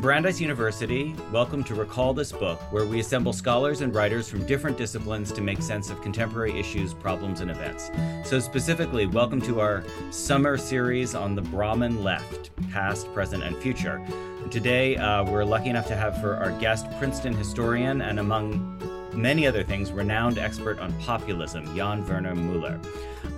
From Brandeis University, welcome to Recall This Book, where we assemble scholars and writers from different disciplines to make sense of contemporary issues, problems, and events. So, specifically, welcome to our summer series on the Brahmin left, past, present, and future. Today, uh, we're lucky enough to have for our guest Princeton historian and, among many other things, renowned expert on populism, Jan Werner Muller.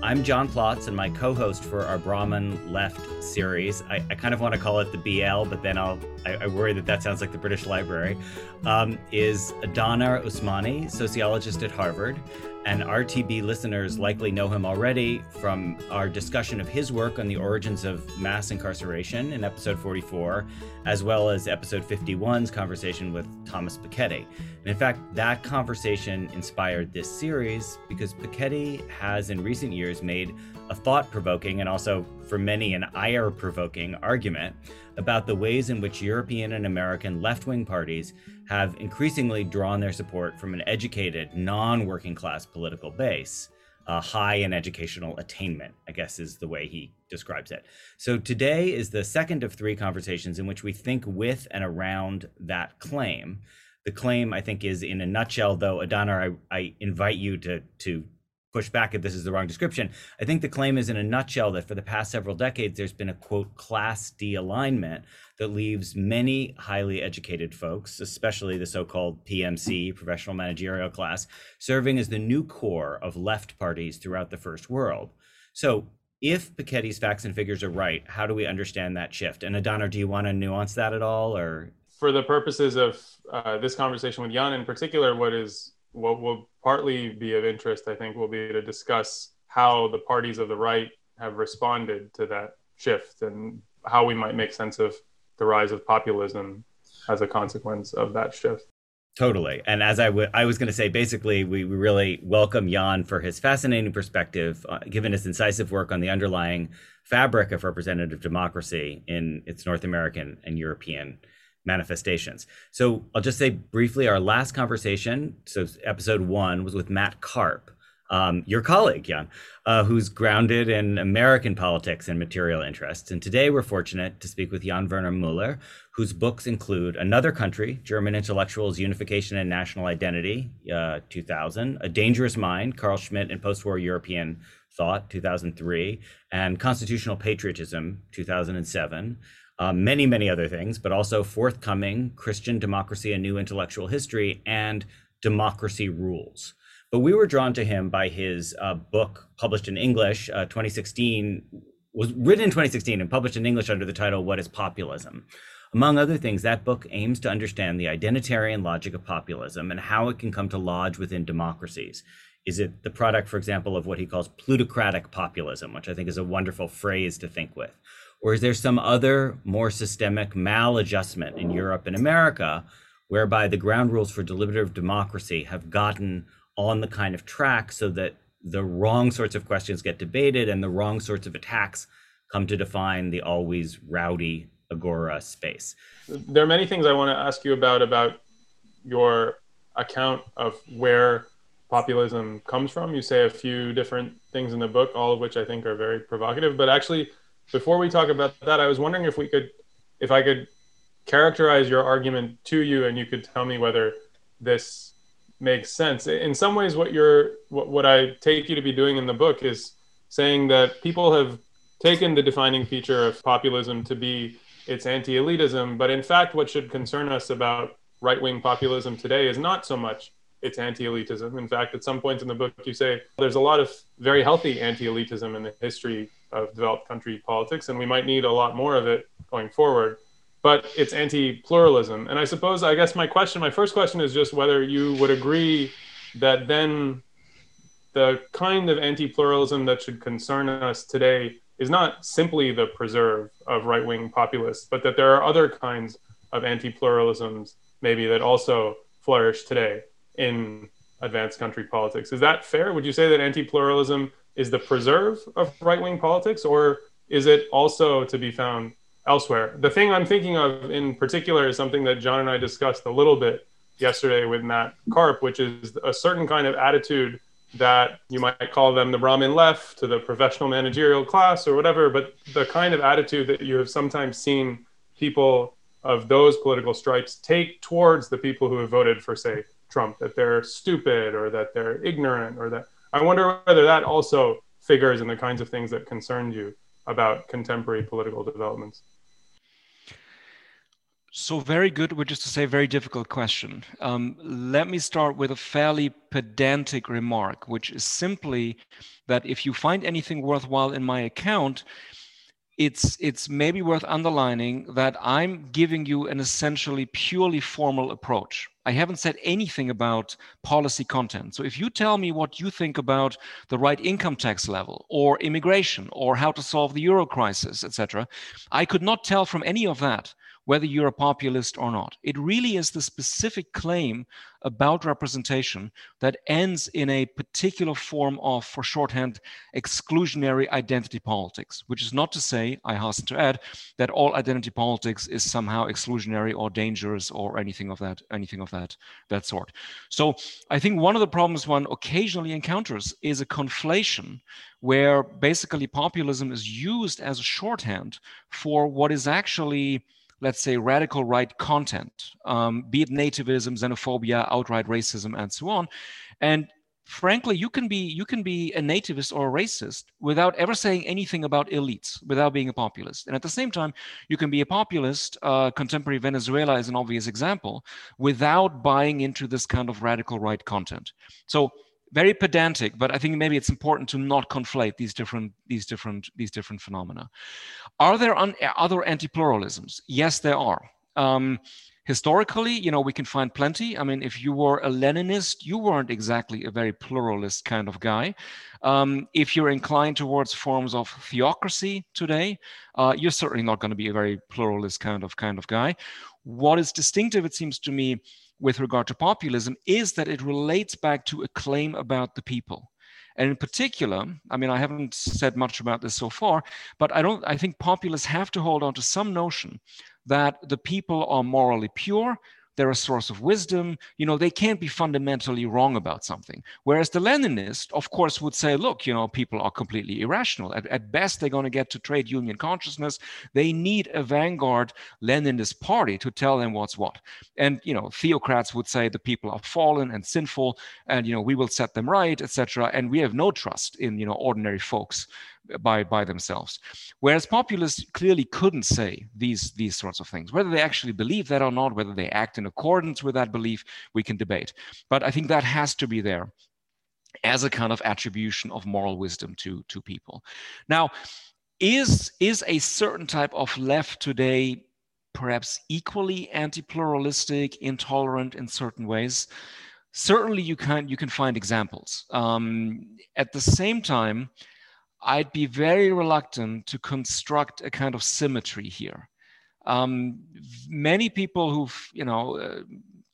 I'm John Plotz, and my co-host for our Brahmin Left series. I, I kind of want to call it the BL, but then I'll I, I worry that that sounds like the British Library. Um, is Adaner Usmani, sociologist at Harvard, and RTB listeners likely know him already from our discussion of his work on the origins of mass incarceration in episode 44, as well as episode 51's conversation with Thomas Piketty. And in fact, that conversation inspired this series because Piketty has in recent years made a thought provoking and also, for many, an ire provoking argument about the ways in which European and American left wing parties have increasingly drawn their support from an educated, non working class political base. Uh, high in educational attainment, I guess is the way he describes it. So today is the second of three conversations in which we think with and around that claim. The claim, I think, is in a nutshell, though, Adaner, I, I invite you to, to push back if this is the wrong description. I think the claim is in a nutshell that for the past several decades, there's been a quote class dealignment that leaves many highly educated folks, especially the so called PMC, professional managerial class, serving as the new core of left parties throughout the first world. So, if Piketty's facts and figures are right, how do we understand that shift? And Adaner, do you want to nuance that at all, or for the purposes of uh, this conversation with Jan in particular, what is what will partly be of interest, I think, will be to discuss how the parties of the right have responded to that shift and how we might make sense of the rise of populism as a consequence of that shift. Totally. And as I, w- I was going to say, basically, we, really welcome Jan for his fascinating perspective, uh, given his incisive work on the underlying fabric of representative democracy in its North American and European manifestations. So I'll just say briefly our last conversation, so episode one, was with Matt Karp, um, your colleague, Jan, uh, who's grounded in American politics and material interests. And today we're fortunate to speak with Jan Werner Muller, whose books include Another Country, German Intellectuals, Unification and National Identity, uh, 2000, A Dangerous Mind, Carl Schmitt and Postwar European Thought, 2003, and Constitutional Patriotism, 2007 uh, many, many other things, but also forthcoming Christian Democracy, a New Intellectual History, and Democracy Rules. But we were drawn to him by his uh, book published in English, uh, 2016, was written in 2016 and published in English under the title What is Populism? Among other things, that book aims to understand the identitarian logic of populism and how it can come to lodge within democracies. Is it the product, for example, of what he calls plutocratic populism, which I think is a wonderful phrase to think with? Or is there some other more systemic maladjustment in Europe and America whereby the ground rules for deliberative democracy have gotten on the kind of track so that the wrong sorts of questions get debated and the wrong sorts of attacks come to define the always rowdy agora space? There are many things I want to ask you about about your account of where populism comes from. You say a few different things in the book, all of which I think are very provocative, but actually before we talk about that, I was wondering if we could, if I could characterize your argument to you and you could tell me whether this makes sense. In some ways, what you're, what, what I take you to be doing in the book is saying that people have taken the defining feature of populism to be its anti elitism. But in fact, what should concern us about right wing populism today is not so much its anti elitism. In fact, at some point in the book, you say there's a lot of very healthy anti elitism in the history of developed country politics, and we might need a lot more of it going forward. But it's anti pluralism. And I suppose, I guess my question, my first question is just whether you would agree that then the kind of anti pluralism that should concern us today is not simply the preserve of right wing populists, but that there are other kinds of anti pluralisms maybe that also flourish today in advanced country politics. Is that fair? Would you say that anti pluralism is the preserve of right wing politics, or is it also to be found elsewhere? The thing I'm thinking of in particular is something that John and I discussed a little bit yesterday with Matt Karp, which is a certain kind of attitude that you might call them the Brahmin left to the professional managerial class or whatever, but the kind of attitude that you have sometimes seen people of those political stripes take towards the people who have voted for, say, Trump, that they're stupid or that they're ignorant or that I wonder whether that also figures in the kinds of things that concerned you about contemporary political developments. So very good, which is to say, very difficult question. Um, let me start with a fairly pedantic remark, which is simply that if you find anything worthwhile in my account, it's it's maybe worth underlining that I'm giving you an essentially purely formal approach. I haven't said anything about policy content. So if you tell me what you think about the right income tax level or immigration or how to solve the euro crisis, etc., I could not tell from any of that whether you're a populist or not. It really is the specific claim about representation that ends in a particular form of, for shorthand, exclusionary identity politics, which is not to say, I hasten to add, that all identity politics is somehow exclusionary or dangerous or anything of that, anything of that, that sort. So I think one of the problems one occasionally encounters is a conflation where basically populism is used as a shorthand for what is actually let's say, radical right content, um, be it nativism, xenophobia, outright racism, and so on. And frankly, you can be you can be a nativist or a racist without ever saying anything about elites, without being a populist. And at the same time, you can be a populist. Uh, contemporary Venezuela is an obvious example, without buying into this kind of radical right content. So very pedantic, but I think maybe it's important to not conflate these different these different these different phenomena. Are there un- other anti-pluralisms? Yes, there are. Um, historically, you know, we can find plenty. I mean, if you were a Leninist, you weren't exactly a very pluralist kind of guy. Um, if you're inclined towards forms of theocracy today, uh, you're certainly not going to be a very pluralist kind of kind of guy. What is distinctive, it seems to me, with regard to populism is that it relates back to a claim about the people. And in particular, I mean, I haven't said much about this so far, but I don't, I think populists have to hold on to some notion that the people are morally pure, they're a source of wisdom. You know, they can't be fundamentally wrong about something. Whereas the Leninist, of course, would say, look, you know, people are completely irrational. At, at best, they're going to get to trade union consciousness. They need a vanguard Leninist party to tell them what's what. And, you know, theocrats would say the people are fallen and sinful, and, you know, we will set them right, etc. And we have no trust in, you know, ordinary folks by by themselves. Whereas populists clearly couldn't say these these sorts of things. Whether they actually believe that or not, whether they act in accordance with that belief, we can debate. But I think that has to be there as a kind of attribution of moral wisdom to to people. Now, is is a certain type of left today perhaps equally anti-pluralistic, intolerant in certain ways? Certainly, you can you can find examples. Um, at the same time I'd be very reluctant to construct a kind of symmetry here. Um, many people who've, you know, uh,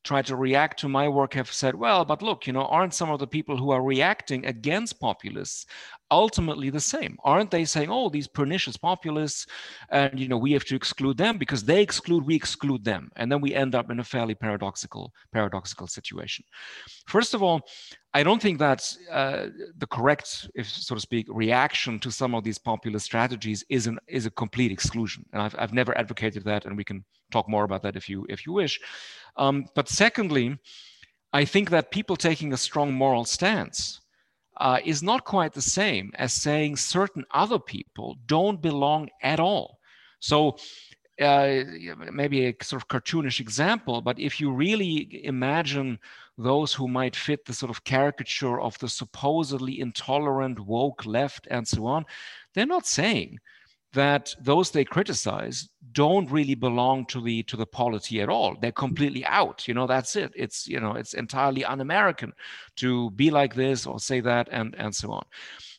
tried to react to my work have said, well, but look, you know, aren't some of the people who are reacting against populists ultimately the same aren't they saying oh these pernicious populists and you know we have to exclude them because they exclude we exclude them and then we end up in a fairly paradoxical paradoxical situation first of all i don't think that uh, the correct if so to speak reaction to some of these populist strategies is an is a complete exclusion and i've, I've never advocated that and we can talk more about that if you if you wish um, but secondly i think that people taking a strong moral stance uh, is not quite the same as saying certain other people don't belong at all. So uh, maybe a sort of cartoonish example, but if you really imagine those who might fit the sort of caricature of the supposedly intolerant woke left and so on, they're not saying that those they criticize don't really belong to the to the polity at all. They're completely out you know that's it. It's you know it's entirely un-american to be like this or say that and and so on.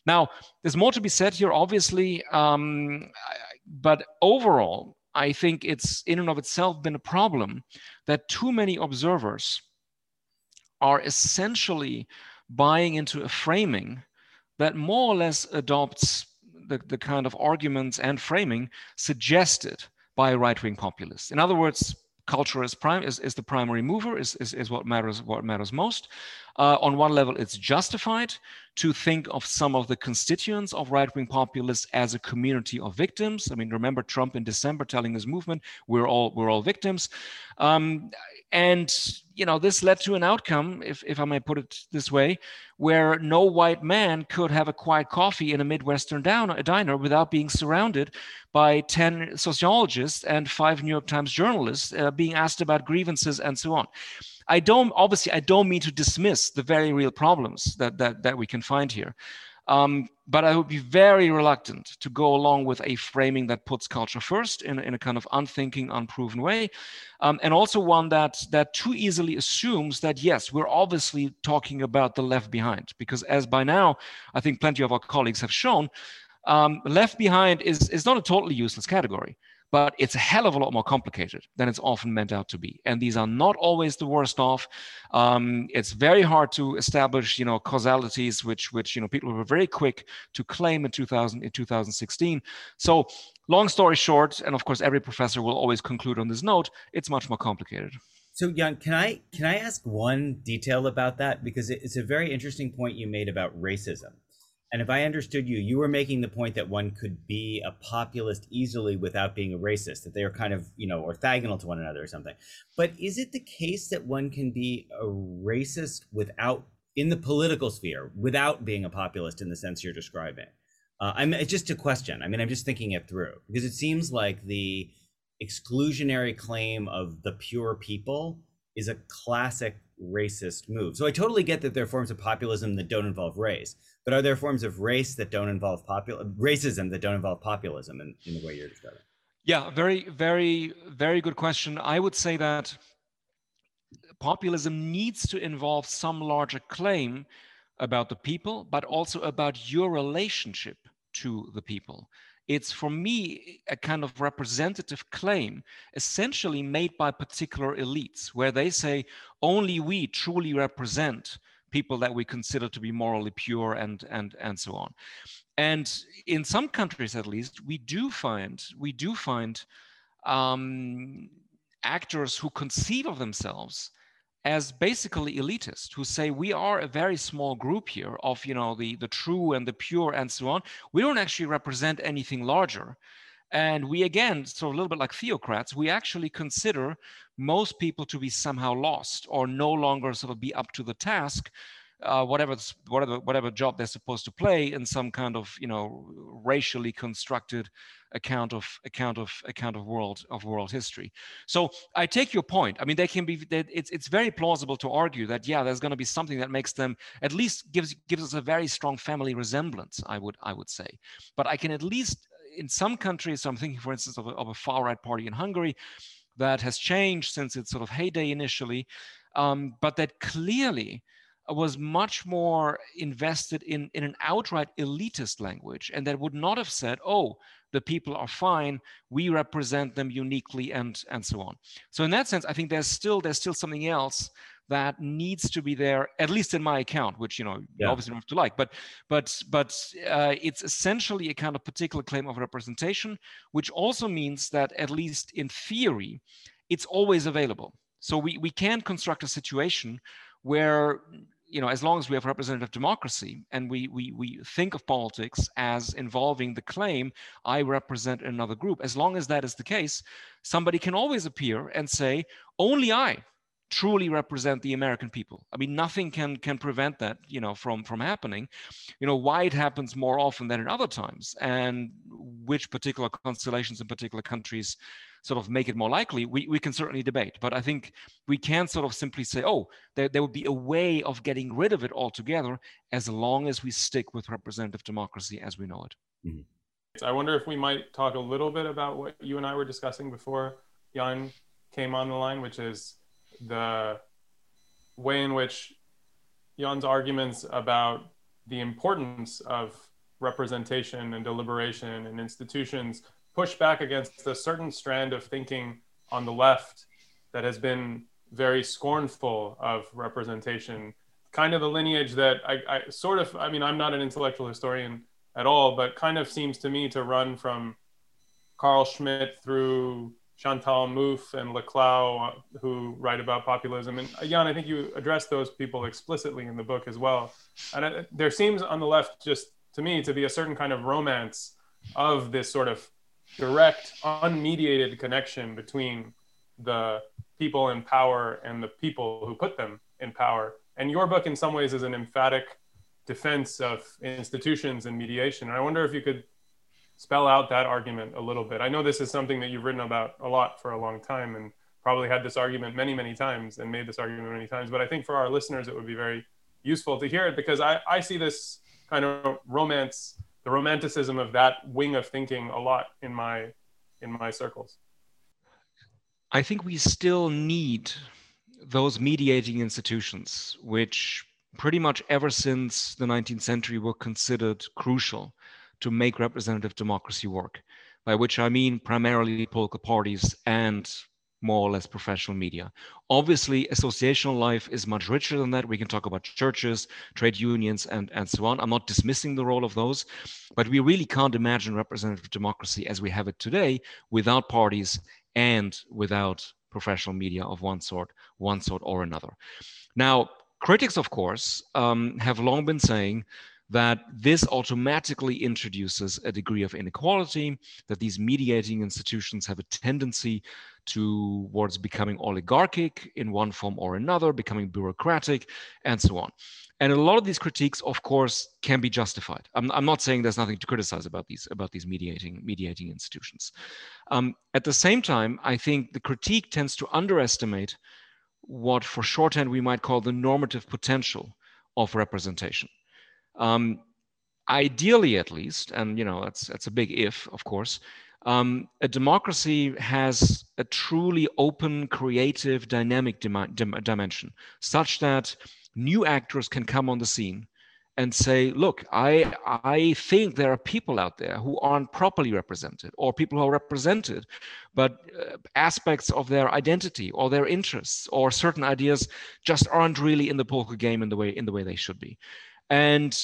Now there's more to be said here obviously um, but overall i think it's in and of itself been a problem that too many observers are essentially buying into a framing that more or less adopts the, the kind of arguments and framing suggested by right-wing populists. In other words, culture is prime is, is the primary mover, is, is, is what matters what matters most. Uh, on one level, it's justified to think of some of the constituents of right-wing populists as a community of victims. I mean, remember Trump in December telling his movement, "We're all we're all victims," um, and you know this led to an outcome, if if I may put it this way, where no white man could have a quiet coffee in a midwestern a diner without being surrounded by ten sociologists and five New York Times journalists uh, being asked about grievances and so on. I don't obviously I don't mean to dismiss the very real problems that that that we can find here. Um, but I would be very reluctant to go along with a framing that puts culture first in, in a kind of unthinking, unproven way, um, and also one that that too easily assumes that yes, we're obviously talking about the left behind, because as by now I think plenty of our colleagues have shown, um, left behind is is not a totally useless category but it's a hell of a lot more complicated than it's often meant out to be. And these are not always the worst off. Um, it's very hard to establish, you know, causalities, which which you know people were very quick to claim in 2000 in 2016. So, long story short, and of course, every professor will always conclude on this note: it's much more complicated. So, Jan, can I can I ask one detail about that because it's a very interesting point you made about racism. And if I understood you, you were making the point that one could be a populist easily without being a racist, that they are kind of, you know, orthogonal to one another or something. But is it the case that one can be a racist without, in the political sphere, without being a populist in the sense you're describing? Uh, I'm it's just a question. I mean, I'm just thinking it through because it seems like the exclusionary claim of the pure people is a classic racist move. So I totally get that there are forms of populism that don't involve race, but are there forms of race that don't involve popul racism that don't involve populism in, in the way you're describing? Yeah, very, very, very good question. I would say that populism needs to involve some larger claim about the people, but also about your relationship to the people. It's for me a kind of representative claim, essentially made by particular elites, where they say only we truly represent people that we consider to be morally pure and and and so on. And in some countries, at least, we do find we do find um, actors who conceive of themselves as basically elitist who say we are a very small group here of you know the the true and the pure and so on we don't actually represent anything larger and we again so a little bit like theocrats we actually consider most people to be somehow lost or no longer sort of be up to the task uh, whatever whatever whatever job they're supposed to play in some kind of you know racially constructed account of account of account of world of world history. So I take your point. I mean, they can be. It's it's very plausible to argue that yeah, there's going to be something that makes them at least gives gives us a very strong family resemblance. I would I would say, but I can at least in some countries. So I'm thinking, for instance, of a, of a far right party in Hungary that has changed since its sort of heyday initially, um, but that clearly was much more invested in, in an outright elitist language and that would not have said, oh, the people are fine, we represent them uniquely and, and so on. So in that sense, I think there's still there's still something else that needs to be there, at least in my account, which you know yeah. you obviously don't have to like, but but but uh, it's essentially a kind of particular claim of representation, which also means that at least in theory, it's always available. So we we can construct a situation where you know, as long as we have representative democracy and we, we, we think of politics as involving the claim, I represent another group, as long as that is the case, somebody can always appear and say, only I truly represent the American people. I mean, nothing can can prevent that, you know, from from happening. You know, why it happens more often than in other times, and which particular constellations in particular countries sort of make it more likely, we, we can certainly debate. But I think we can't sort of simply say, oh, there, there would be a way of getting rid of it altogether as long as we stick with representative democracy as we know it. Mm-hmm. I wonder if we might talk a little bit about what you and I were discussing before Jan came on the line, which is the way in which Jan's arguments about the importance of representation and deliberation and institutions push back against a certain strand of thinking on the left that has been very scornful of representation kind of the lineage that I, I, sort of i mean i'm not an intellectual historian at all but kind of seems to me to run from carl Schmitt through Chantal Mouffe and Laclau, who write about populism. And uh, Jan, I think you address those people explicitly in the book as well. And it, there seems on the left, just to me, to be a certain kind of romance of this sort of direct, unmediated connection between the people in power and the people who put them in power. And your book, in some ways, is an emphatic defense of institutions and mediation. And I wonder if you could spell out that argument a little bit. I know this is something that you've written about a lot for a long time and probably had this argument many, many times and made this argument many times. But I think for our listeners, it would be very useful to hear it because I, I see this kind of romance, the romanticism of that wing of thinking a lot in my in my circles. I think we still need those mediating institutions, which pretty much ever since the 19th century were considered crucial to make representative democracy work, by which I mean primarily political parties and more or less professional media. Obviously, associational life is much richer than that. We can talk about churches, trade unions, and, and so on. I'm not dismissing the role of those, but we really can't imagine representative democracy as we have it today without parties and without professional media of one sort, one sort or another. Now, critics, of course, um, have long been saying that this automatically introduces a degree of inequality, that these mediating institutions have a tendency towards becoming oligarchic in one form or another, becoming bureaucratic, and so on. And a lot of these critiques, of course, can be justified. I'm, I'm not saying there's nothing to criticize about these about these mediating mediating institutions. Um, at the same time, I think the critique tends to underestimate what, for shorthand, we might call the normative potential of representation. Um, ideally, at least, and you know that's that's a big if, of course. Um, a democracy has a truly open, creative, dynamic dim- dim- dimension, such that new actors can come on the scene and say, look, I, I think there are people out there who aren't properly represented, or people who are represented, but uh, aspects of their identity or their interests or certain ideas just aren't really in the political game in the way in the way they should be. And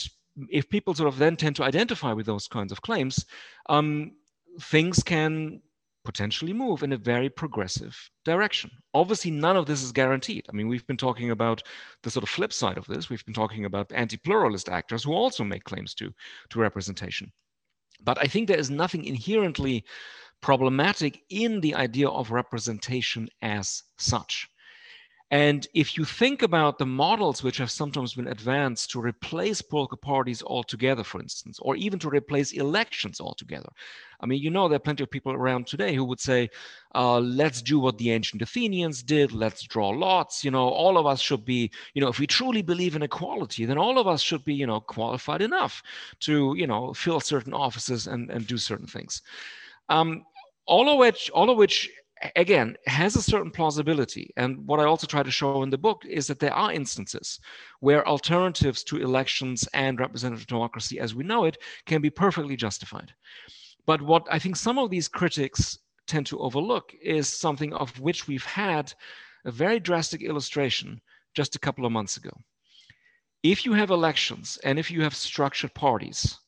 if people sort of then tend to identify with those kinds of claims, um, things can potentially move in a very progressive direction. Obviously, none of this is guaranteed. I mean, we've been talking about the sort of flip side of this. We've been talking about anti-pluralist actors who also make claims to, to representation. But I think there is nothing inherently problematic in the idea of representation as such. And if you think about the models which have sometimes been advanced to replace political parties altogether, for instance, or even to replace elections altogether, I mean, you know, there are plenty of people around today who would say, uh, let's do what the ancient Athenians did, let's draw lots. You know, all of us should be, you know, if we truly believe in equality, then all of us should be, you know, qualified enough to, you know, fill certain offices and, and do certain things. Um, all of which, all of which again has a certain plausibility. And what i also try to show in the book is that there are instances where alternatives to elections and representative democracy as we know it can be perfectly justified. But what i think some of these critics tend to overlook is something of which we've had a very drastic illustration just a couple of months ago. If you have elections and if you have structured parties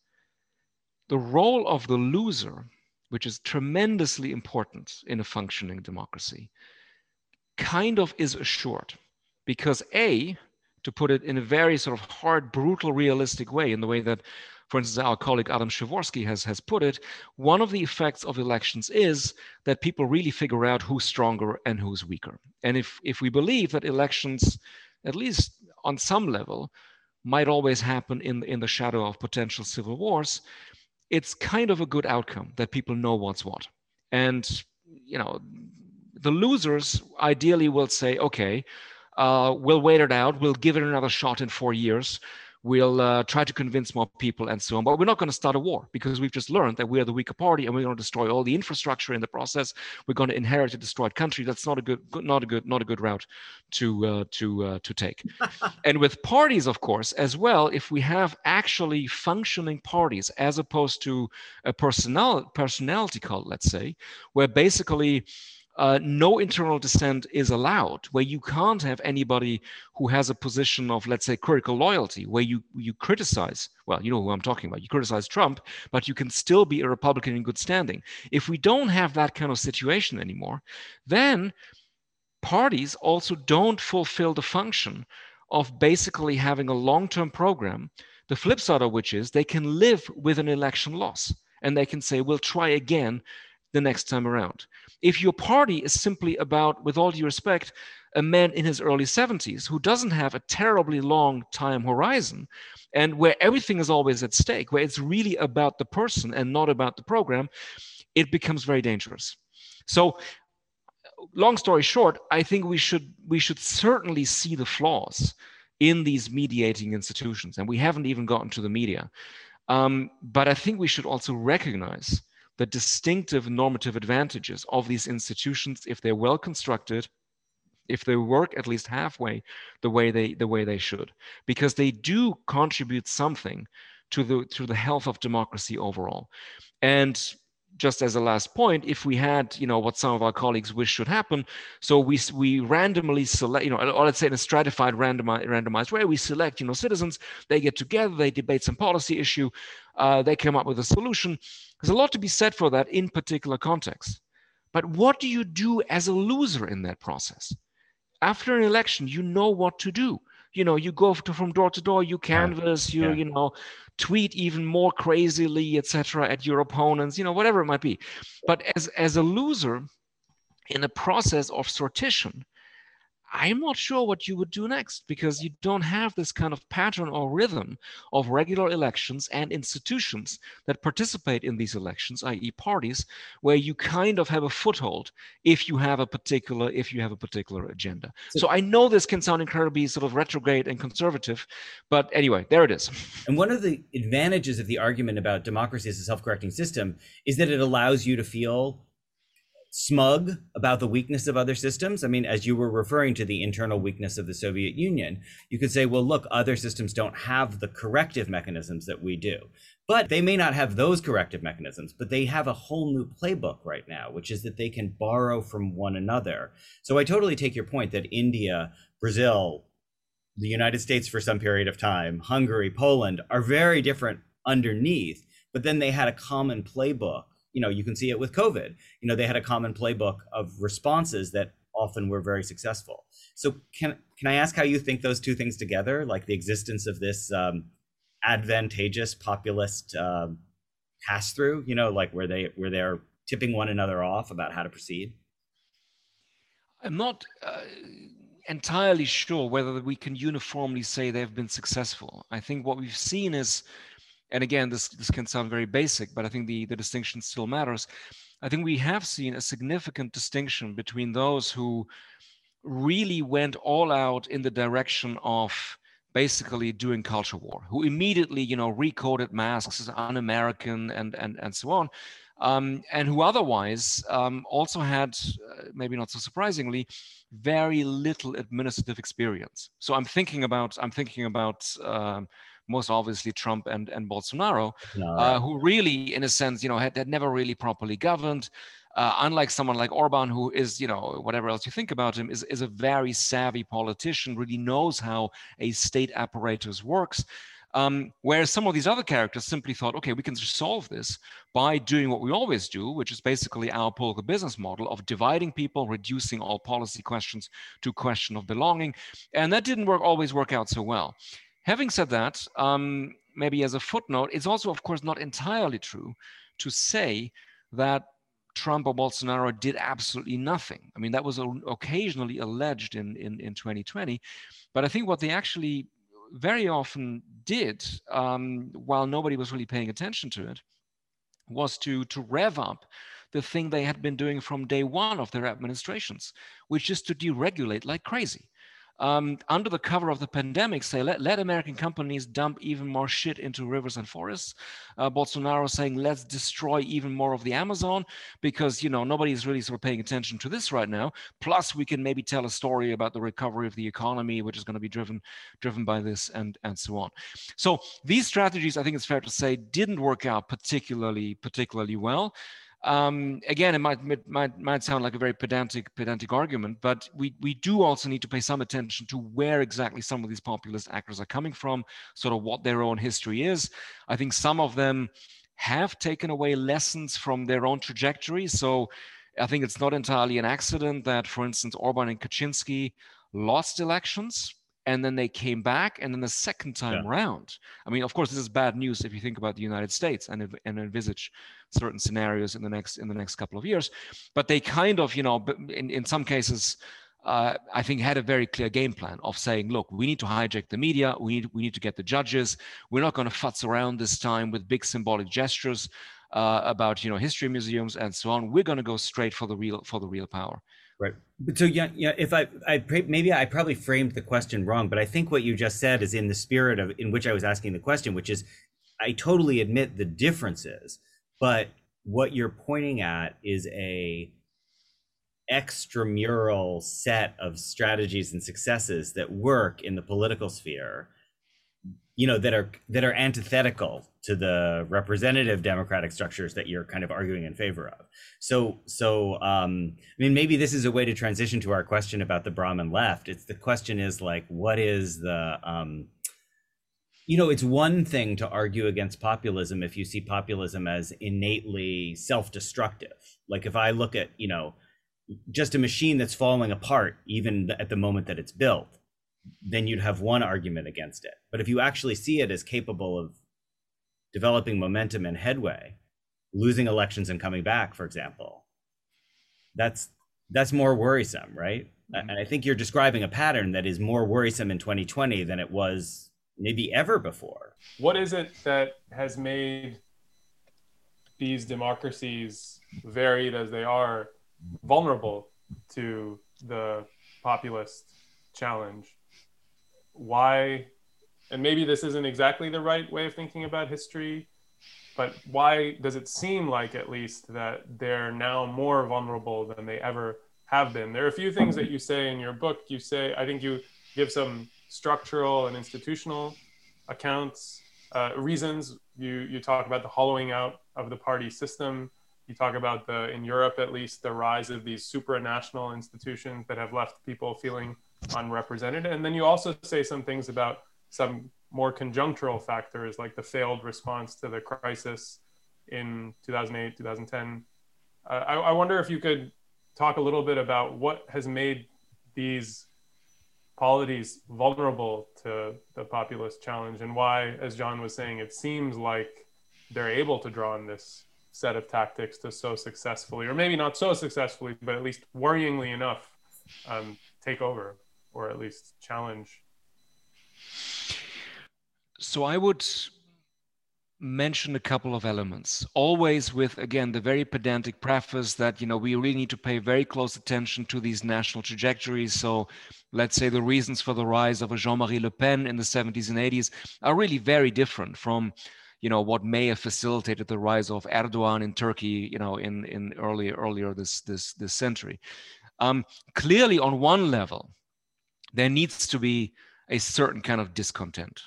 the role of the loser which is tremendously important in a functioning democracy, kind of is assured. Because, A, to put it in a very sort of hard, brutal, realistic way, in the way that, for instance, our colleague Adam Przeworski has, has put it, one of the effects of elections is that people really figure out who's stronger and who's weaker. And if, if we believe that elections, at least on some level, might always happen in, in the shadow of potential civil wars, it's kind of a good outcome that people know what's what. And, you know, the losers ideally will say, okay, uh, we'll wait it out, we'll give it another shot in four years. We'll uh, try to convince more people and so on. But we're not going to start a war because we've just learned that we are the weaker party and we're going to destroy all the infrastructure in the process. We're going to inherit a destroyed country. That's not a good, not a good, not a good route to uh, to uh, to take. and with parties, of course, as well. If we have actually functioning parties as opposed to a personal personality cult, let's say, where basically uh, no internal dissent is allowed, where you can't have anybody who has a position of, let's say, critical loyalty, where you you criticize. Well, you know who I'm talking about. You criticize Trump, but you can still be a Republican in good standing. If we don't have that kind of situation anymore, then parties also don't fulfill the function of basically having a long-term program. The flip side of which is they can live with an election loss and they can say, we'll try again the next time around. If your party is simply about, with all due respect, a man in his early 70s who doesn't have a terribly long time horizon and where everything is always at stake, where it's really about the person and not about the program, it becomes very dangerous. So long story short, I think we should we should certainly see the flaws in these mediating institutions, and we haven't even gotten to the media. Um, but I think we should also recognize the distinctive normative advantages of these institutions if they're well constructed if they work at least halfway the way they the way they should because they do contribute something to the to the health of democracy overall and just as a last point, if we had, you know, what some of our colleagues wish should happen, so we we randomly select, you know, or let's say in a stratified randomized randomized way, we select, you know, citizens, they get together, they debate some policy issue, uh, they come up with a solution. There's a lot to be said for that in particular context. But what do you do as a loser in that process? After an election, you know what to do. You know, you go to, from door to door, you canvass, you, yeah. you know, tweet even more crazily, etc., at your opponents, you know, whatever it might be. But as as a loser in a process of sortition, I'm not sure what you would do next because you don't have this kind of pattern or rhythm of regular elections and institutions that participate in these elections, i.e., parties, where you kind of have a foothold if you have a particular if you have a particular agenda. So, so I know this can sound incredibly sort of retrograde and conservative, but anyway, there it is. And one of the advantages of the argument about democracy as a self-correcting system is that it allows you to feel smug about the weakness of other systems. I mean, as you were referring to the internal weakness of the Soviet Union, you could say, well, look, other systems don't have the corrective mechanisms that we do. But they may not have those corrective mechanisms, but they have a whole new playbook right now, which is that they can borrow from one another. So I totally take your point that India, Brazil, the United States for some period of time, Hungary, Poland are very different underneath, but then they had a common playbook you know you can see it with covid. You know they had a common playbook of responses that often were very successful. So can can i ask how you think those two things together like the existence of this um, advantageous populist uh, pass through you know like where they where they're tipping one another off about how to proceed? I'm not uh, entirely sure whether we can uniformly say they've been successful. I think what we've seen is and again, this, this can sound very basic, but I think the, the distinction still matters. I think we have seen a significant distinction between those who really went all out in the direction of basically doing culture war, who immediately, you know, recoded masks as un-American and and and so on, um, and who otherwise um, also had, uh, maybe not so surprisingly, very little administrative experience. So I'm thinking about I'm thinking about. Um, most obviously Trump and, and Bolsonaro, no, uh, who really, in a sense, you know, had, had never really properly governed. Uh, unlike someone like Orban, who is, you know, whatever else you think about him, is, is a very savvy politician, really knows how a state apparatus works. Um, whereas some of these other characters simply thought, okay, we can solve this by doing what we always do, which is basically our political business model of dividing people, reducing all policy questions to question of belonging. And that didn't work always work out so well. Having said that, um, maybe as a footnote, it's also, of course, not entirely true to say that Trump or Bolsonaro did absolutely nothing. I mean, that was occasionally alleged in, in, in 2020. But I think what they actually very often did, um, while nobody was really paying attention to it, was to, to rev up the thing they had been doing from day one of their administrations, which is to deregulate like crazy um, under the cover of the pandemic, say, let, let American companies dump even more shit into rivers and forests. Uh, Bolsonaro saying, let's destroy even more of the Amazon because, you know, nobody is really sort of paying attention to this right now. Plus, we can maybe tell a story about the recovery of the economy, which is going to be driven, driven by this and, and so on. So these strategies, I think it's fair to say, didn't work out particularly, particularly well. Um, again, it might, it might might sound like a very pedantic pedantic argument, but we we do also need to pay some attention to where exactly some of these populist actors are coming from, sort of what their own history is. I think some of them have taken away lessons from their own trajectory. So I think it's not entirely an accident that, for instance, Orban and Kaczynski lost elections and then they came back and then the second time yeah. round i mean of course this is bad news if you think about the united states and, and envisage certain scenarios in the next in the next couple of years but they kind of you know in, in some cases uh, I think had a very clear game plan of saying, look, we need to hijack the media. We need we need to get the judges. We're not going to futz around this time with big symbolic gestures uh, about you know history museums and so on. We're going to go straight for the real for the real power. Right. But so yeah, yeah. If I, I maybe I probably framed the question wrong, but I think what you just said is in the spirit of in which I was asking the question, which is, I totally admit the differences, but what you're pointing at is a extramural set of strategies and successes that work in the political sphere you know that are that are antithetical to the representative democratic structures that you're kind of arguing in favor of. So so um i mean maybe this is a way to transition to our question about the brahmin left. It's the question is like what is the um you know it's one thing to argue against populism if you see populism as innately self-destructive. Like if i look at you know just a machine that's falling apart even at the moment that it's built then you'd have one argument against it. But if you actually see it as capable of developing momentum and headway, losing elections and coming back, for example, that's that's more worrisome, right? Mm-hmm. And I think you're describing a pattern that is more worrisome in 2020 than it was maybe ever before. What is it that has made these democracies, varied as they are, vulnerable to the populist challenge? Why and maybe this isn't exactly the right way of thinking about history but why does it seem like at least that they're now more vulnerable than they ever have been? There are a few things that you say in your book. You say i think you give some structural and institutional accounts uh, reasons. You you talk about the hollowing out of the party system. You talk about the in europe at least the rise of these supranational institutions that have left people feeling unrepresented. And then you also say some things about some more conjunctural factors like the failed response to the crisis in 2008, 2010. Uh, I, I wonder if you could talk a little bit about what has made these polities vulnerable to the populist challenge and why, as John was saying, it seems like they're able to draw on this set of tactics to so successfully, or maybe not so successfully, but at least worryingly enough, um, take over or at least challenge? So I would mention a couple of elements. Always with again the very pedantic preface that you know we really need to pay very close attention to these national trajectories. So let's say the reasons for the rise of a jean-marie le pen in the 70s and 80s are really very different from you know what may have facilitated the rise of erdogan in turkey you know in in earlier earlier this this this century. Um, clearly on one level there needs to be a certain kind of discontent.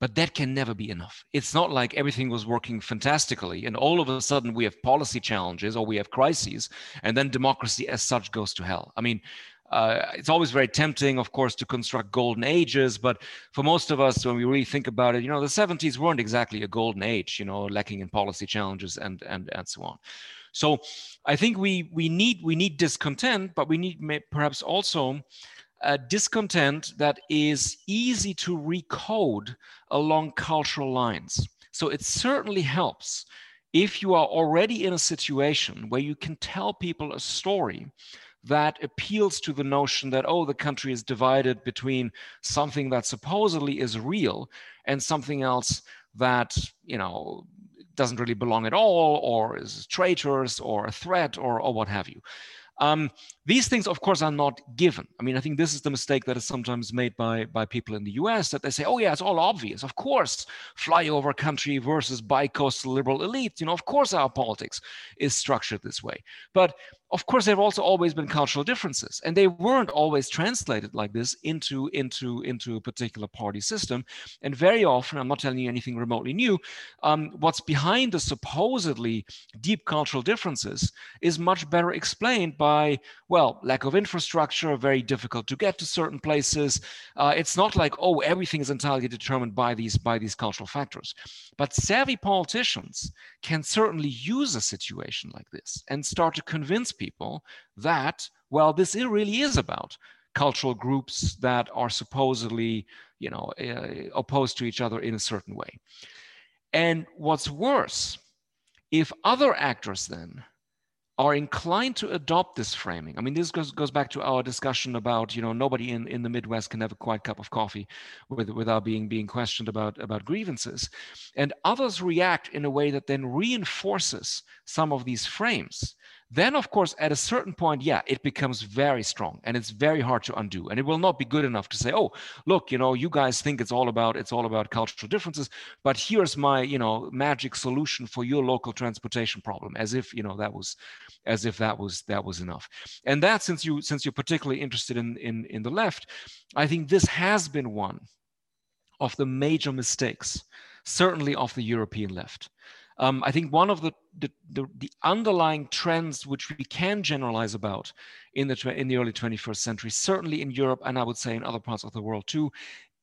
But that can never be enough. It's not like everything was working fantastically and all of a sudden we have policy challenges or we have crises and then democracy as such goes to hell. I mean, uh, it's always very tempting, of course, to construct golden ages. But for most of us, when we really think about it, you know, the 70s weren't exactly a golden age, you know, lacking in policy challenges and and and so on. So I think we we need we need discontent, but we need perhaps also a discontent that is easy to recode along cultural lines. So it certainly helps if you are already in a situation where you can tell people a story that appeals to the notion that, oh, the country is divided between something that supposedly is real and something else that, you know, doesn't really belong at all or is traitors or a threat or, or what have you. Um, these things, of course, are not given. I mean, I think this is the mistake that is sometimes made by, by people in the US that they say, oh, yeah, it's all obvious. Of course, flyover country versus bi-coastal liberal elite. You know, of course, our politics is structured this way. But of course, there have also always been cultural differences, and they weren't always translated like this into into into a particular party system. And very often, I'm not telling you anything remotely new. Um, what's behind the supposedly deep cultural differences is much better explained by well, lack of infrastructure, very difficult to get to certain places. Uh, it's not like oh, everything is entirely determined by these by these cultural factors. But savvy politicians can certainly use a situation like this and start to convince people that, well, this really is about cultural groups that are supposedly, you know, uh, opposed to each other in a certain way. And what's worse, if other actors then are inclined to adopt this framing. I mean, this goes, goes back to our discussion about, you know, nobody in, in the Midwest can have a quiet cup of coffee with, without being being questioned about, about grievances. And others react in a way that then reinforces some of these frames then of course at a certain point yeah it becomes very strong and it's very hard to undo. And it will not be good enough to say oh look you know you guys think it's all about it's all about cultural differences but here's my you know magic solution for your local transportation problem as if you know that was as if that was that was enough. And that since you since you're particularly interested in in in the left i think this has been one of the major mistakes certainly of the european left um, I think one of the, the, the, the, underlying trends which we can generalize about in the, in the early 21st century, certainly in Europe and I would say in other parts of the world too,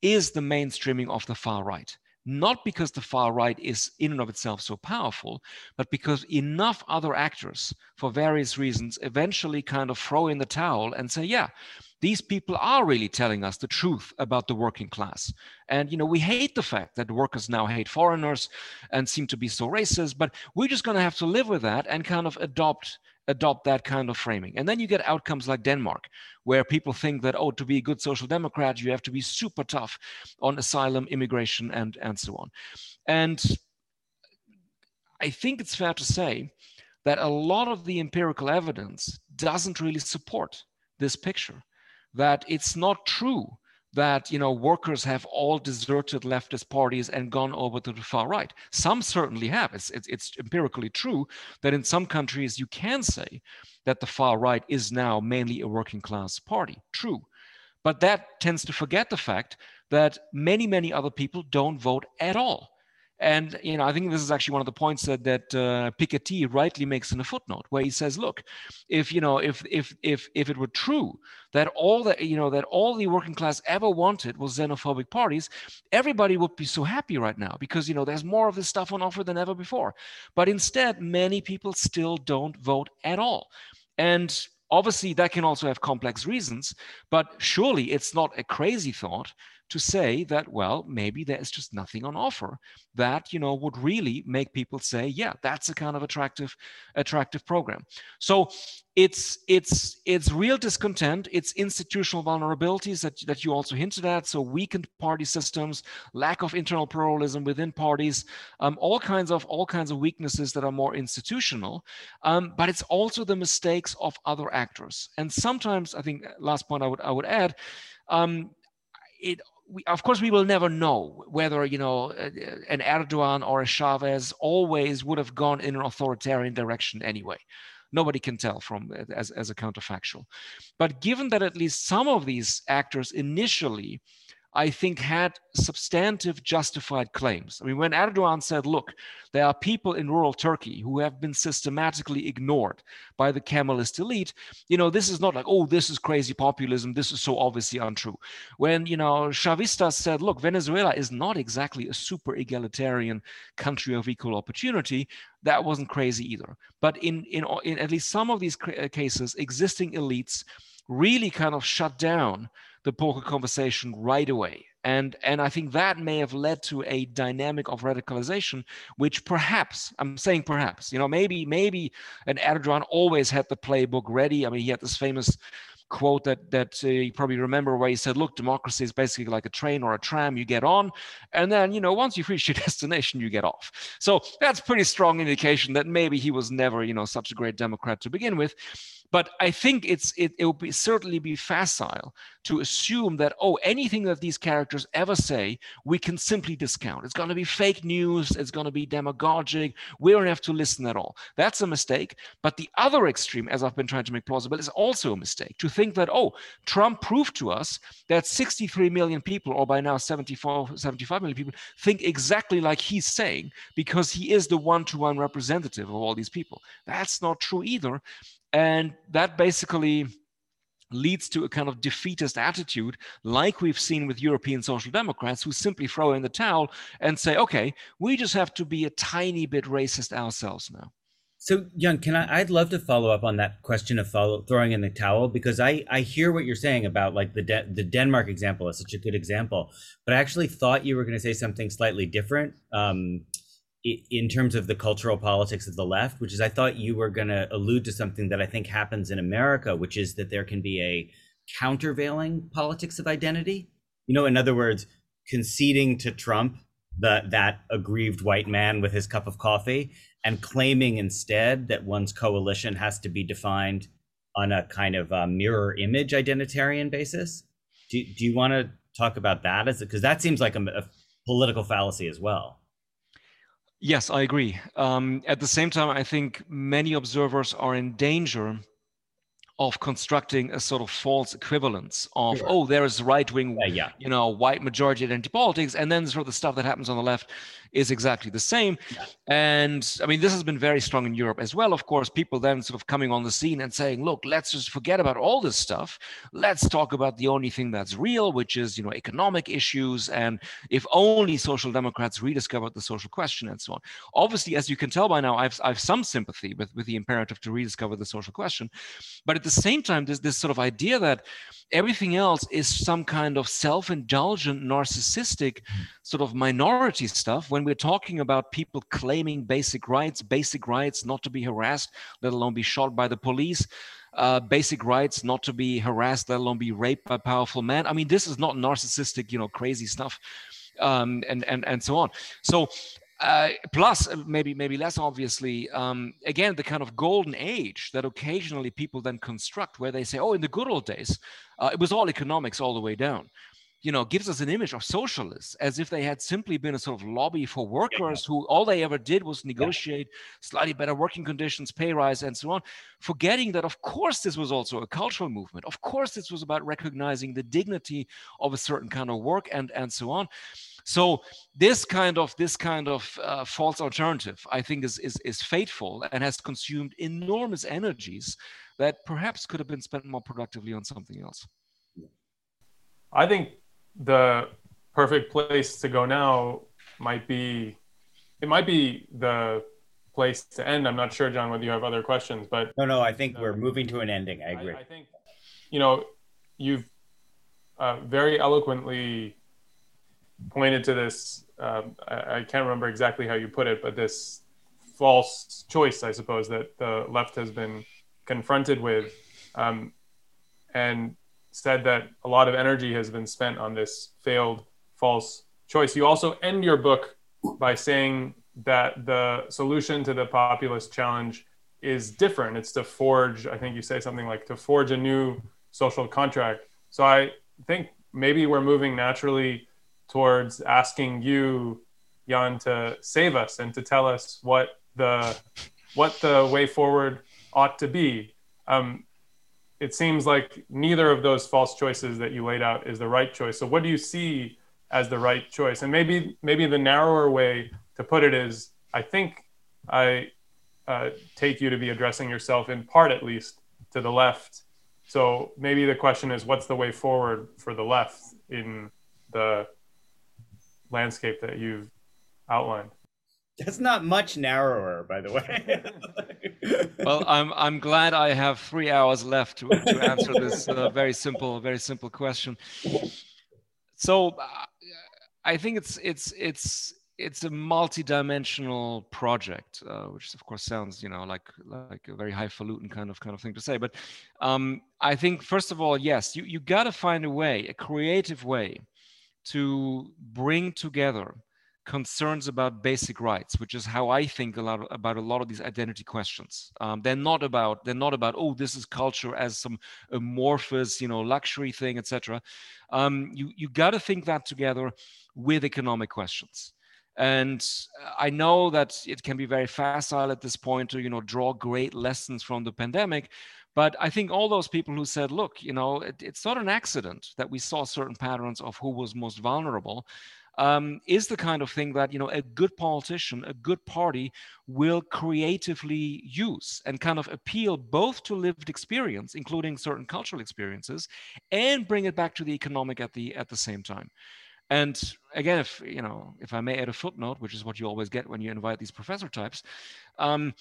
is the mainstreaming of the far right. Not because the far right is in and of itself so powerful, but because enough other actors, for various reasons, eventually kind of throw in the towel and say, yeah, these people are really telling us the truth about the working class. And you know, we hate the fact that workers now hate foreigners and seem to be so racist, but we're just going to have to live with that and kind of adopt adopt that kind of framing. And then you get outcomes like Denmark, where people think that, oh, to be a good social democrat, you have to be super tough on asylum, immigration, and, and so on. And I think it's fair to say that a lot of the empirical evidence doesn't really support this picture that it's not true that you know workers have all deserted leftist parties and gone over to the far right. Some certainly have. It's, it's, it's empirically true that in some countries you can say that the far right is now mainly a working class party. True, but that tends to forget the fact that many many other people don't vote at all. And you know, I think this is actually one of the points that that uh, Piketty rightly makes in a footnote, where he says, "Look, if you know, if if if if it were true that all the you know that all the working class ever wanted was xenophobic parties, everybody would be so happy right now because you know there's more of this stuff on offer than ever before. But instead, many people still don't vote at all, and obviously that can also have complex reasons. But surely it's not a crazy thought to say that well maybe there is just nothing on offer that you know would really make people say yeah that's a kind of attractive attractive program. So it's it's it's real discontent. It's institutional vulnerabilities that, that you also hinted at. So weakened party systems lack of internal pluralism within parties um, all kinds of all kinds of weaknesses that are more institutional. Um, but it's also the mistakes of other actors. And sometimes i think last point i would i would add um, it we, of course, we will never know whether you know uh, an Erdogan or a Chavez always would have gone in an authoritarian direction anyway. Nobody can tell from uh, as, as a counterfactual. But given that at least some of these actors initially I think, had substantive justified claims. I mean, when Erdogan said, look, there are people in rural Turkey who have been systematically ignored by the Kemalist elite, you know, this is not like, oh, this is crazy populism. This is so obviously untrue. When, you know, Chavistas said, look, Venezuela is not exactly a super egalitarian country of equal opportunity, that wasn't crazy either. But in, in, in at least some of these uh, cases, existing elites really kind of shut down the political conversation right away. And, and I think that may have led to a dynamic of radicalization, which perhaps, I'm saying perhaps, you know, maybe, maybe an Erdogan always had the playbook ready. I mean, he had this famous quote that that uh, you probably remember where he said look democracy is basically like a train or a tram you get on and then you know once you've reached your destination you get off so that's pretty strong indication that maybe he was never you know such a great democrat to begin with But I think it's it, it will be certainly be facile to assume that oh anything that these characters ever say we can simply discount. It's going to be fake news. It's going to be demagogic. We don't have to listen at all. That's a mistake. But the other extreme, as I've been trying to make plausible, is also a mistake. To think that oh Trump proved to us that 63 million people, or by now 74, 75 million people, think exactly like he's saying because he is the one-to-one representative of all these people. That's not true either. And that basically leads to a kind of defeatist attitude, like we've seen with European social democrats who simply throw in the towel and say, okay, we just have to be a tiny bit racist ourselves now. So, Jan, can I? I'd love to follow up on that question of follow, throwing in the towel because I I hear what you're saying about like the De- the Denmark example is such a good example, but I actually thought you were going to say something slightly different. Um, in terms of the cultural politics of the left, which is I thought you were going to allude to something that I think happens in America, which is that there can be a countervailing politics of identity. You know, in other words, conceding to Trump the, that aggrieved white man with his cup of coffee and claiming instead that one's coalition has to be defined on a kind of a mirror image identitarian basis. Do, do you want to talk about that? Because that seems like a, a political fallacy as well. Yes, I agree. Um, at the same time, I think many observers are in danger of constructing a sort of false equivalence of sure. oh there is right wing yeah, yeah. you know white majority identity politics and then sort of the stuff that happens on the left is exactly the same. And I mean, this has been very strong in Europe as well. Of course, people then sort of coming on the scene and saying, look, let's just forget about all this stuff. Let's talk about the only thing that's real, which is, you know, economic issues. And if only social democrats rediscovered the social question and so on. Obviously, as you can tell by now, I've, I've some sympathy with, with the imperative to rediscover the social question. But at the same time, there's this sort of idea that everything else is some kind of self-indulgent narcissistic hmm. sort of minority stuff when we're talking about people claiming basic rights basic rights not to be harassed let alone be shot by the police uh, basic rights not to be harassed let alone be raped by powerful men i mean this is not narcissistic you know crazy stuff um, and and and so on so uh, plus, uh, maybe maybe less obviously, um, again the kind of golden age that occasionally people then construct, where they say, "Oh, in the good old days, uh, it was all economics all the way down." You know, gives us an image of socialists as if they had simply been a sort of lobby for workers who all they ever did was negotiate slightly better working conditions, pay rise, and so on. Forgetting that, of course, this was also a cultural movement. Of course, this was about recognizing the dignity of a certain kind of work and and so on. So this kind of this kind of uh, false alternative, I think, is, is is fateful and has consumed enormous energies that perhaps could have been spent more productively on something else. I think the perfect place to go now might be it might be the place to end. I'm not sure, John, whether you have other questions, but no, no, I think we're moving to an ending. I agree. I, I think you know you've uh, very eloquently pointed to this. Um, I, I, can't remember exactly how you put it, but this false choice, I suppose, that the left has been confronted with, um, and said that a lot of energy has been spent on this failed false choice. You also end your book by saying that the solution to the populist challenge is different. It's to forge, I think you say something like to forge a new social contract. So I think maybe we're moving naturally towards asking you, Jan, to save us and to tell us what the what the way forward ought to be. Um, it seems like neither of those false choices that you laid out is the right choice. So, what do you see as the right choice? And maybe maybe the narrower way to put it is, I think I uh, take you to be addressing yourself in part, at least, to the left. So maybe the question is, what's the way forward for the left in the landscape that you've outlined. That's not much narrower, by the way. well, I'm I'm glad I have three hours left to, to answer this uh, very simple, very simple question. So, uh, I think it's it's it's it's a multi-dimensional project, uh, which of course sounds, you know, like like a very highfalutin kind of kind of thing to say. But um, I think first of all, yes, you you got to find a way, a creative way, to bring together concerns about basic rights, which is how I think a lot of, about a lot of these identity questions. Um, they're not about they're not about oh this is culture as some amorphous you know luxury thing, etc. Um, you you got to think that together with economic questions. And I know that it can be very facile at this point to you know draw great lessons from the pandemic. But I think all those people who said, look, you know, it, it's not an accident that we saw certain patterns of who was most vulnerable um, is the kind of thing that you know a good politician, a good party will creatively use and kind of appeal both to lived experience, including certain cultural experiences, and bring it back to the economic at the at the same time. And again, if you know, if I may add a footnote, which is what you always get when you invite these professor types, um,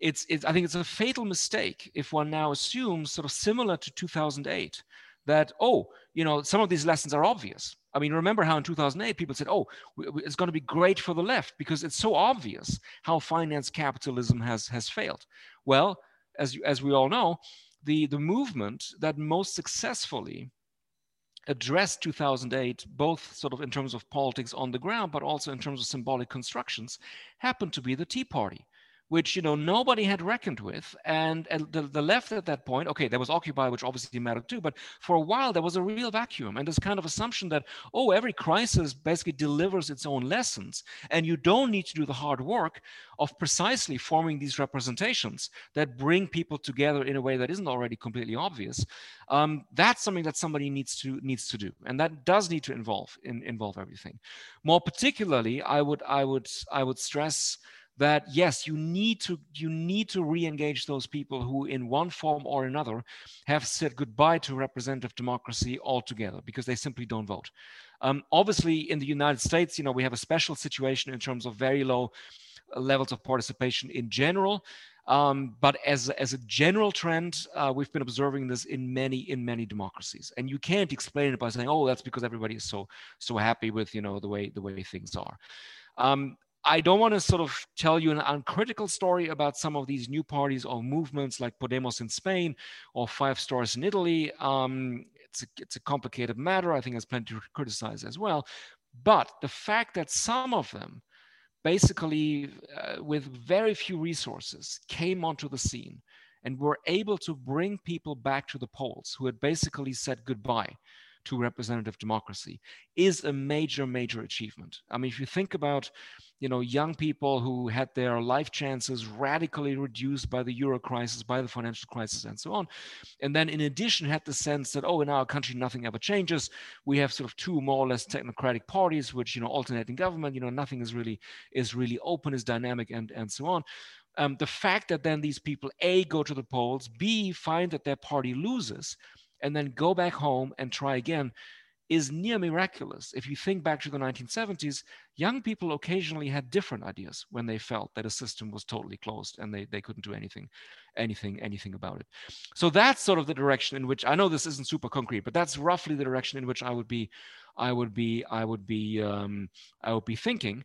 it's, it's I think it's a fatal mistake if one now assumes sort of similar to 2008 that oh, you know, some of these lessons are obvious. I mean, remember how in 2008 people said, oh, it's going to be great for the left because it's so obvious how finance capitalism has, has failed. Well, as, as we all know, the, the movement that most successfully addressed 2008, both sort of in terms of politics on the ground, but also in terms of symbolic constructions, happened to be the Tea Party which you know nobody had reckoned with. And, and the, the left at that point okay there was occupy which obviously mattered too but for a while there was a real vacuum and this kind of assumption that oh every crisis basically delivers its own lessons and you don't need to do the hard work of precisely forming these representations that bring people together in a way that isn't already completely obvious. Um, that's something that somebody needs to needs to do. And that does need to involve in, involve everything. More particularly i would i would i would stress that yes you need to you need to re-engage those people who in one form or another have said goodbye to representative democracy altogether because they simply don't vote. Um, obviously in the united states you know we have a special situation in terms of very low levels of participation in general. Um, but as, as a general trend, uh, we've been observing this in many in many democracies, and you can't explain it by saying, "Oh, that's because everybody is so so happy with you know the way the way things are." Um, I don't want to sort of tell you an uncritical story about some of these new parties or movements like Podemos in Spain or Five Stars in Italy. Um, it's, a, it's a complicated matter. I think there's plenty to criticize as well. But the fact that some of them basically, uh, with very few resources, came onto the scene and were able to bring people back to the polls who had basically said goodbye to representative democracy is a major, major achievement. I mean, if you think about, you know, young people who had their life chances radically reduced by the euro crisis, by the financial crisis, and so on, and then in addition had the sense that, oh, in our country nothing ever changes. We have sort of two more or less technocratic parties, which you know alternating government. You know, nothing is really is really open, is dynamic, and and so on. Um, the fact that then these people a go to the polls, b find that their party loses and then go back home and try again is near miraculous. If you think back to the 1970s, young people occasionally had different ideas when they felt that a system was totally closed and they, they couldn't do anything, anything, anything about it. So that's sort of the direction in which I know this isn't super concrete, but that's roughly the direction in which I would be, I would be, I would be, um, I would be thinking.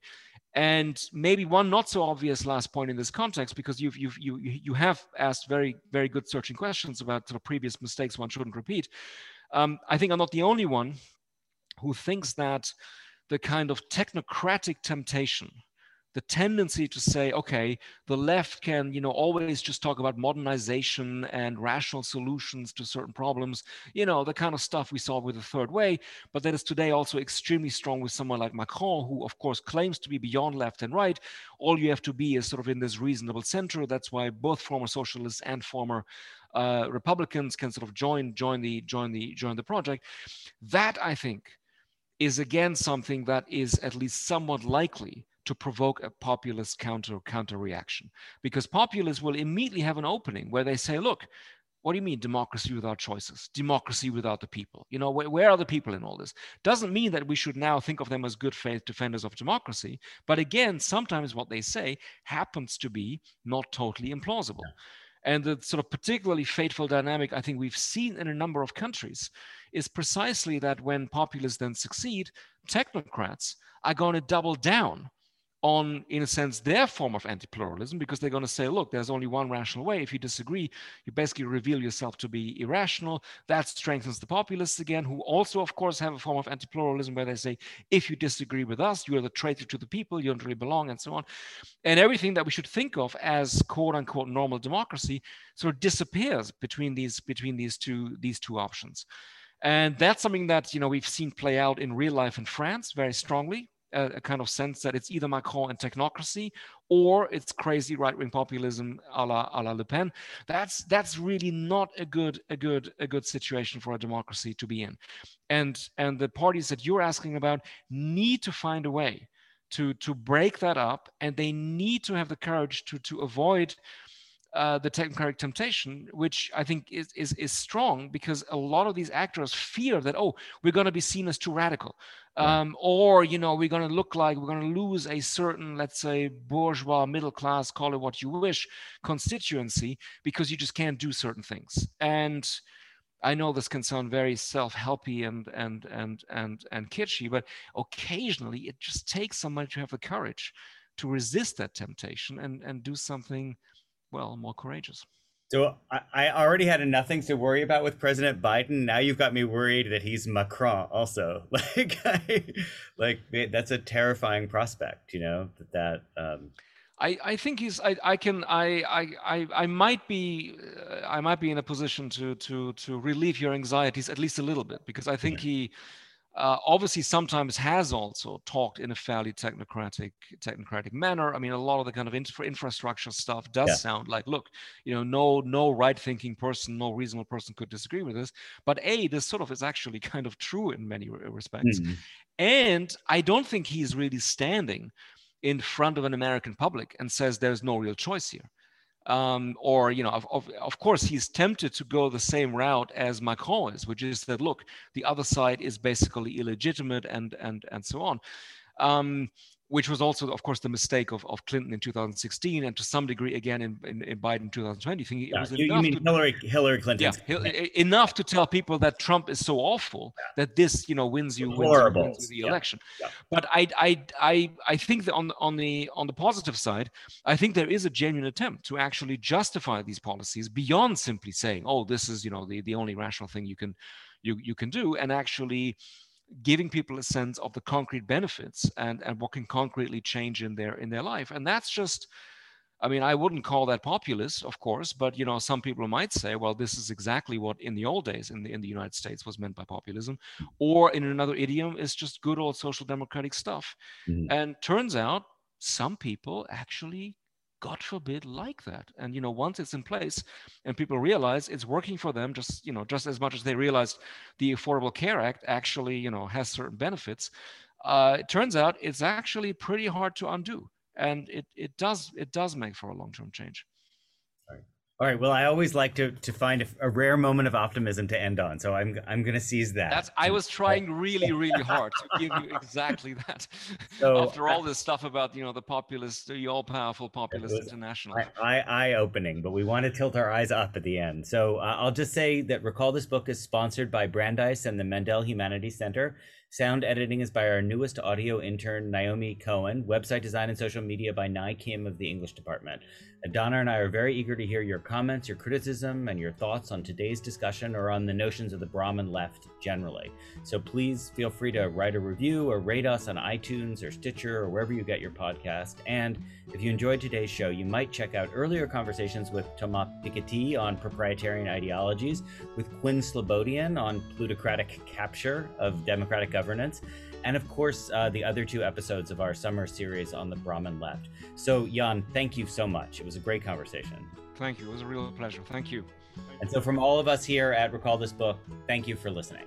And maybe one not so obvious last point in this context, because you've, you've, you, you have asked very, very good searching questions about sort of previous mistakes one shouldn't repeat. Um, I think I'm not the only one who thinks that the kind of technocratic temptation the tendency to say, okay, the left can, you know, always just talk about modernization and rational solutions to certain problems, you know, the kind of stuff we saw with the third way, but that is today also extremely strong with someone like Macron, who of course claims to be beyond left and right. All you have to be is sort of in this reasonable center. That's why both former socialists and former uh, Republicans can sort of join join the join the join the project. That I think is again something that is at least somewhat likely to provoke a populist counter counter reaction because populists will immediately have an opening where they say look what do you mean democracy without choices? Democracy without the people. You know where, where, are the people in all this? Doesn't mean that we should now think of them as good faith defenders of democracy but again sometimes what they say happens to be not totally implausible. And the sort of particularly fateful dynamic I think we've seen in a number of countries is precisely that when populists then succeed, technocrats are going to double down on, in a sense, their form of anti-pluralism, because they're going to say, look, there's only one rational way. If you disagree, you basically reveal yourself to be irrational. That strengthens the populists again, who also, of course, have a form of anti-pluralism where they say, if you disagree with us, you are the traitor to the people, you don't really belong, and so on. And everything that we should think of as quote unquote normal democracy sort of disappears between these between these two these two options. And that's something that you know we've seen play out in real life in France very strongly a, a kind of sense that it's either Macron and technocracy or it's crazy right-wing populism a la, a la Le Pen. That's that's really not a good a good a good situation for a democracy to be in. And and the parties that you're asking about need to find a way to to break that up, and they need to have the courage to to avoid uh, the technocratic temptation, which I think is, is, is strong because a lot of these actors fear that, oh, we're going to be seen as too radical. Um, or, you know, we're going to look like we're going to lose a certain, let's say, bourgeois, middle class, call it what you wish, constituency because you just can't do certain things. And I know this can sound very self-helpy and and and and and kitschy, but occasionally it just takes somebody to have the courage to resist that temptation and and do something well, more courageous. So I, I already had nothing to worry about with President Biden. Now you've got me worried that he's Macron also. Like, I, like that's a terrifying prospect. You know that that. Um... I, I think he's I, I can I, I I might be uh, I might be in a position to to to relieve your anxieties at least a little bit because I think he uh, obviously sometimes has also talked in a fairly technocratic technocratic manner i mean a lot of the kind of infra- infrastructure stuff does yeah. sound like look you know no no right thinking person no reasonable person could disagree with this but a this sort of is actually kind of true in many respects mm-hmm. and i don't think he's really standing in front of an american public and says there's no real choice here um, or you know, of, of, of, course, he's tempted to go the same route as Macron is, which is that look, the other side is basically illegitimate and and and so on. Um, which was also, of course, the mistake of, of Clinton in 2016, and to some degree again in, in, in Biden 2020. Thinking yeah, it was you, you mean to, Hillary Hillary Clinton? Yeah, eh, eh, enough to tell people that Trump is so awful yeah. that this, you know, wins you, wins, you, wins you the election. But I, I, I, I think that on on the on the positive side, I think there is a genuine attempt to actually justify these policies beyond simply saying, "Oh, this is you know the the only rational thing you can you you can do," and actually giving people a sense of the concrete benefits and and what can concretely change in their in their life and that's just i mean i wouldn't call that populist of course but you know some people might say well this is exactly what in the old days in the in the united states was meant by populism or in another idiom is just good old social democratic stuff mm-hmm. and turns out some people actually God forbid, like that. And you know, once it's in place and people realize it's working for them, just you know, just as much as they realized the Affordable Care Act actually, you know, has certain benefits. Uh, it turns out it's actually pretty hard to undo, and it it does it does make for a long term change. All right. Well, I always like to to find a, a, rare moment of optimism to end on, so I'm I'm going to seize that. That's I was trying really really hard to give you exactly that. So, After all this stuff about you know the populist, the all powerful populist international. Eye, eye opening, but we want to tilt our eyes up at the end. So uh, I'll just say that recall this book is sponsored by Brandeis and the Mandel Humanities Center. Sound editing is by our newest audio intern, Naomi Cohen. Website design and social media by Nai Kim of the English department. Donna and I are very eager to hear your comments, your criticism, and your thoughts on today's discussion or on the notions of the Brahmin left generally. So please feel free to write a review or rate us on iTunes or Stitcher or wherever you get your podcast. And if you enjoyed today's show, you might check out earlier conversations with Thomas Piketty on proprietarian ideologies, with Quinn Slobodian on plutocratic capture of democratic governance, and of course, uh, the other two episodes of our summer series on the Brahmin left. So, Jan, thank you so much. It was a great conversation. Thank you. It was a real pleasure. Thank you. And so, from all of us here at Recall This Book, thank you for listening.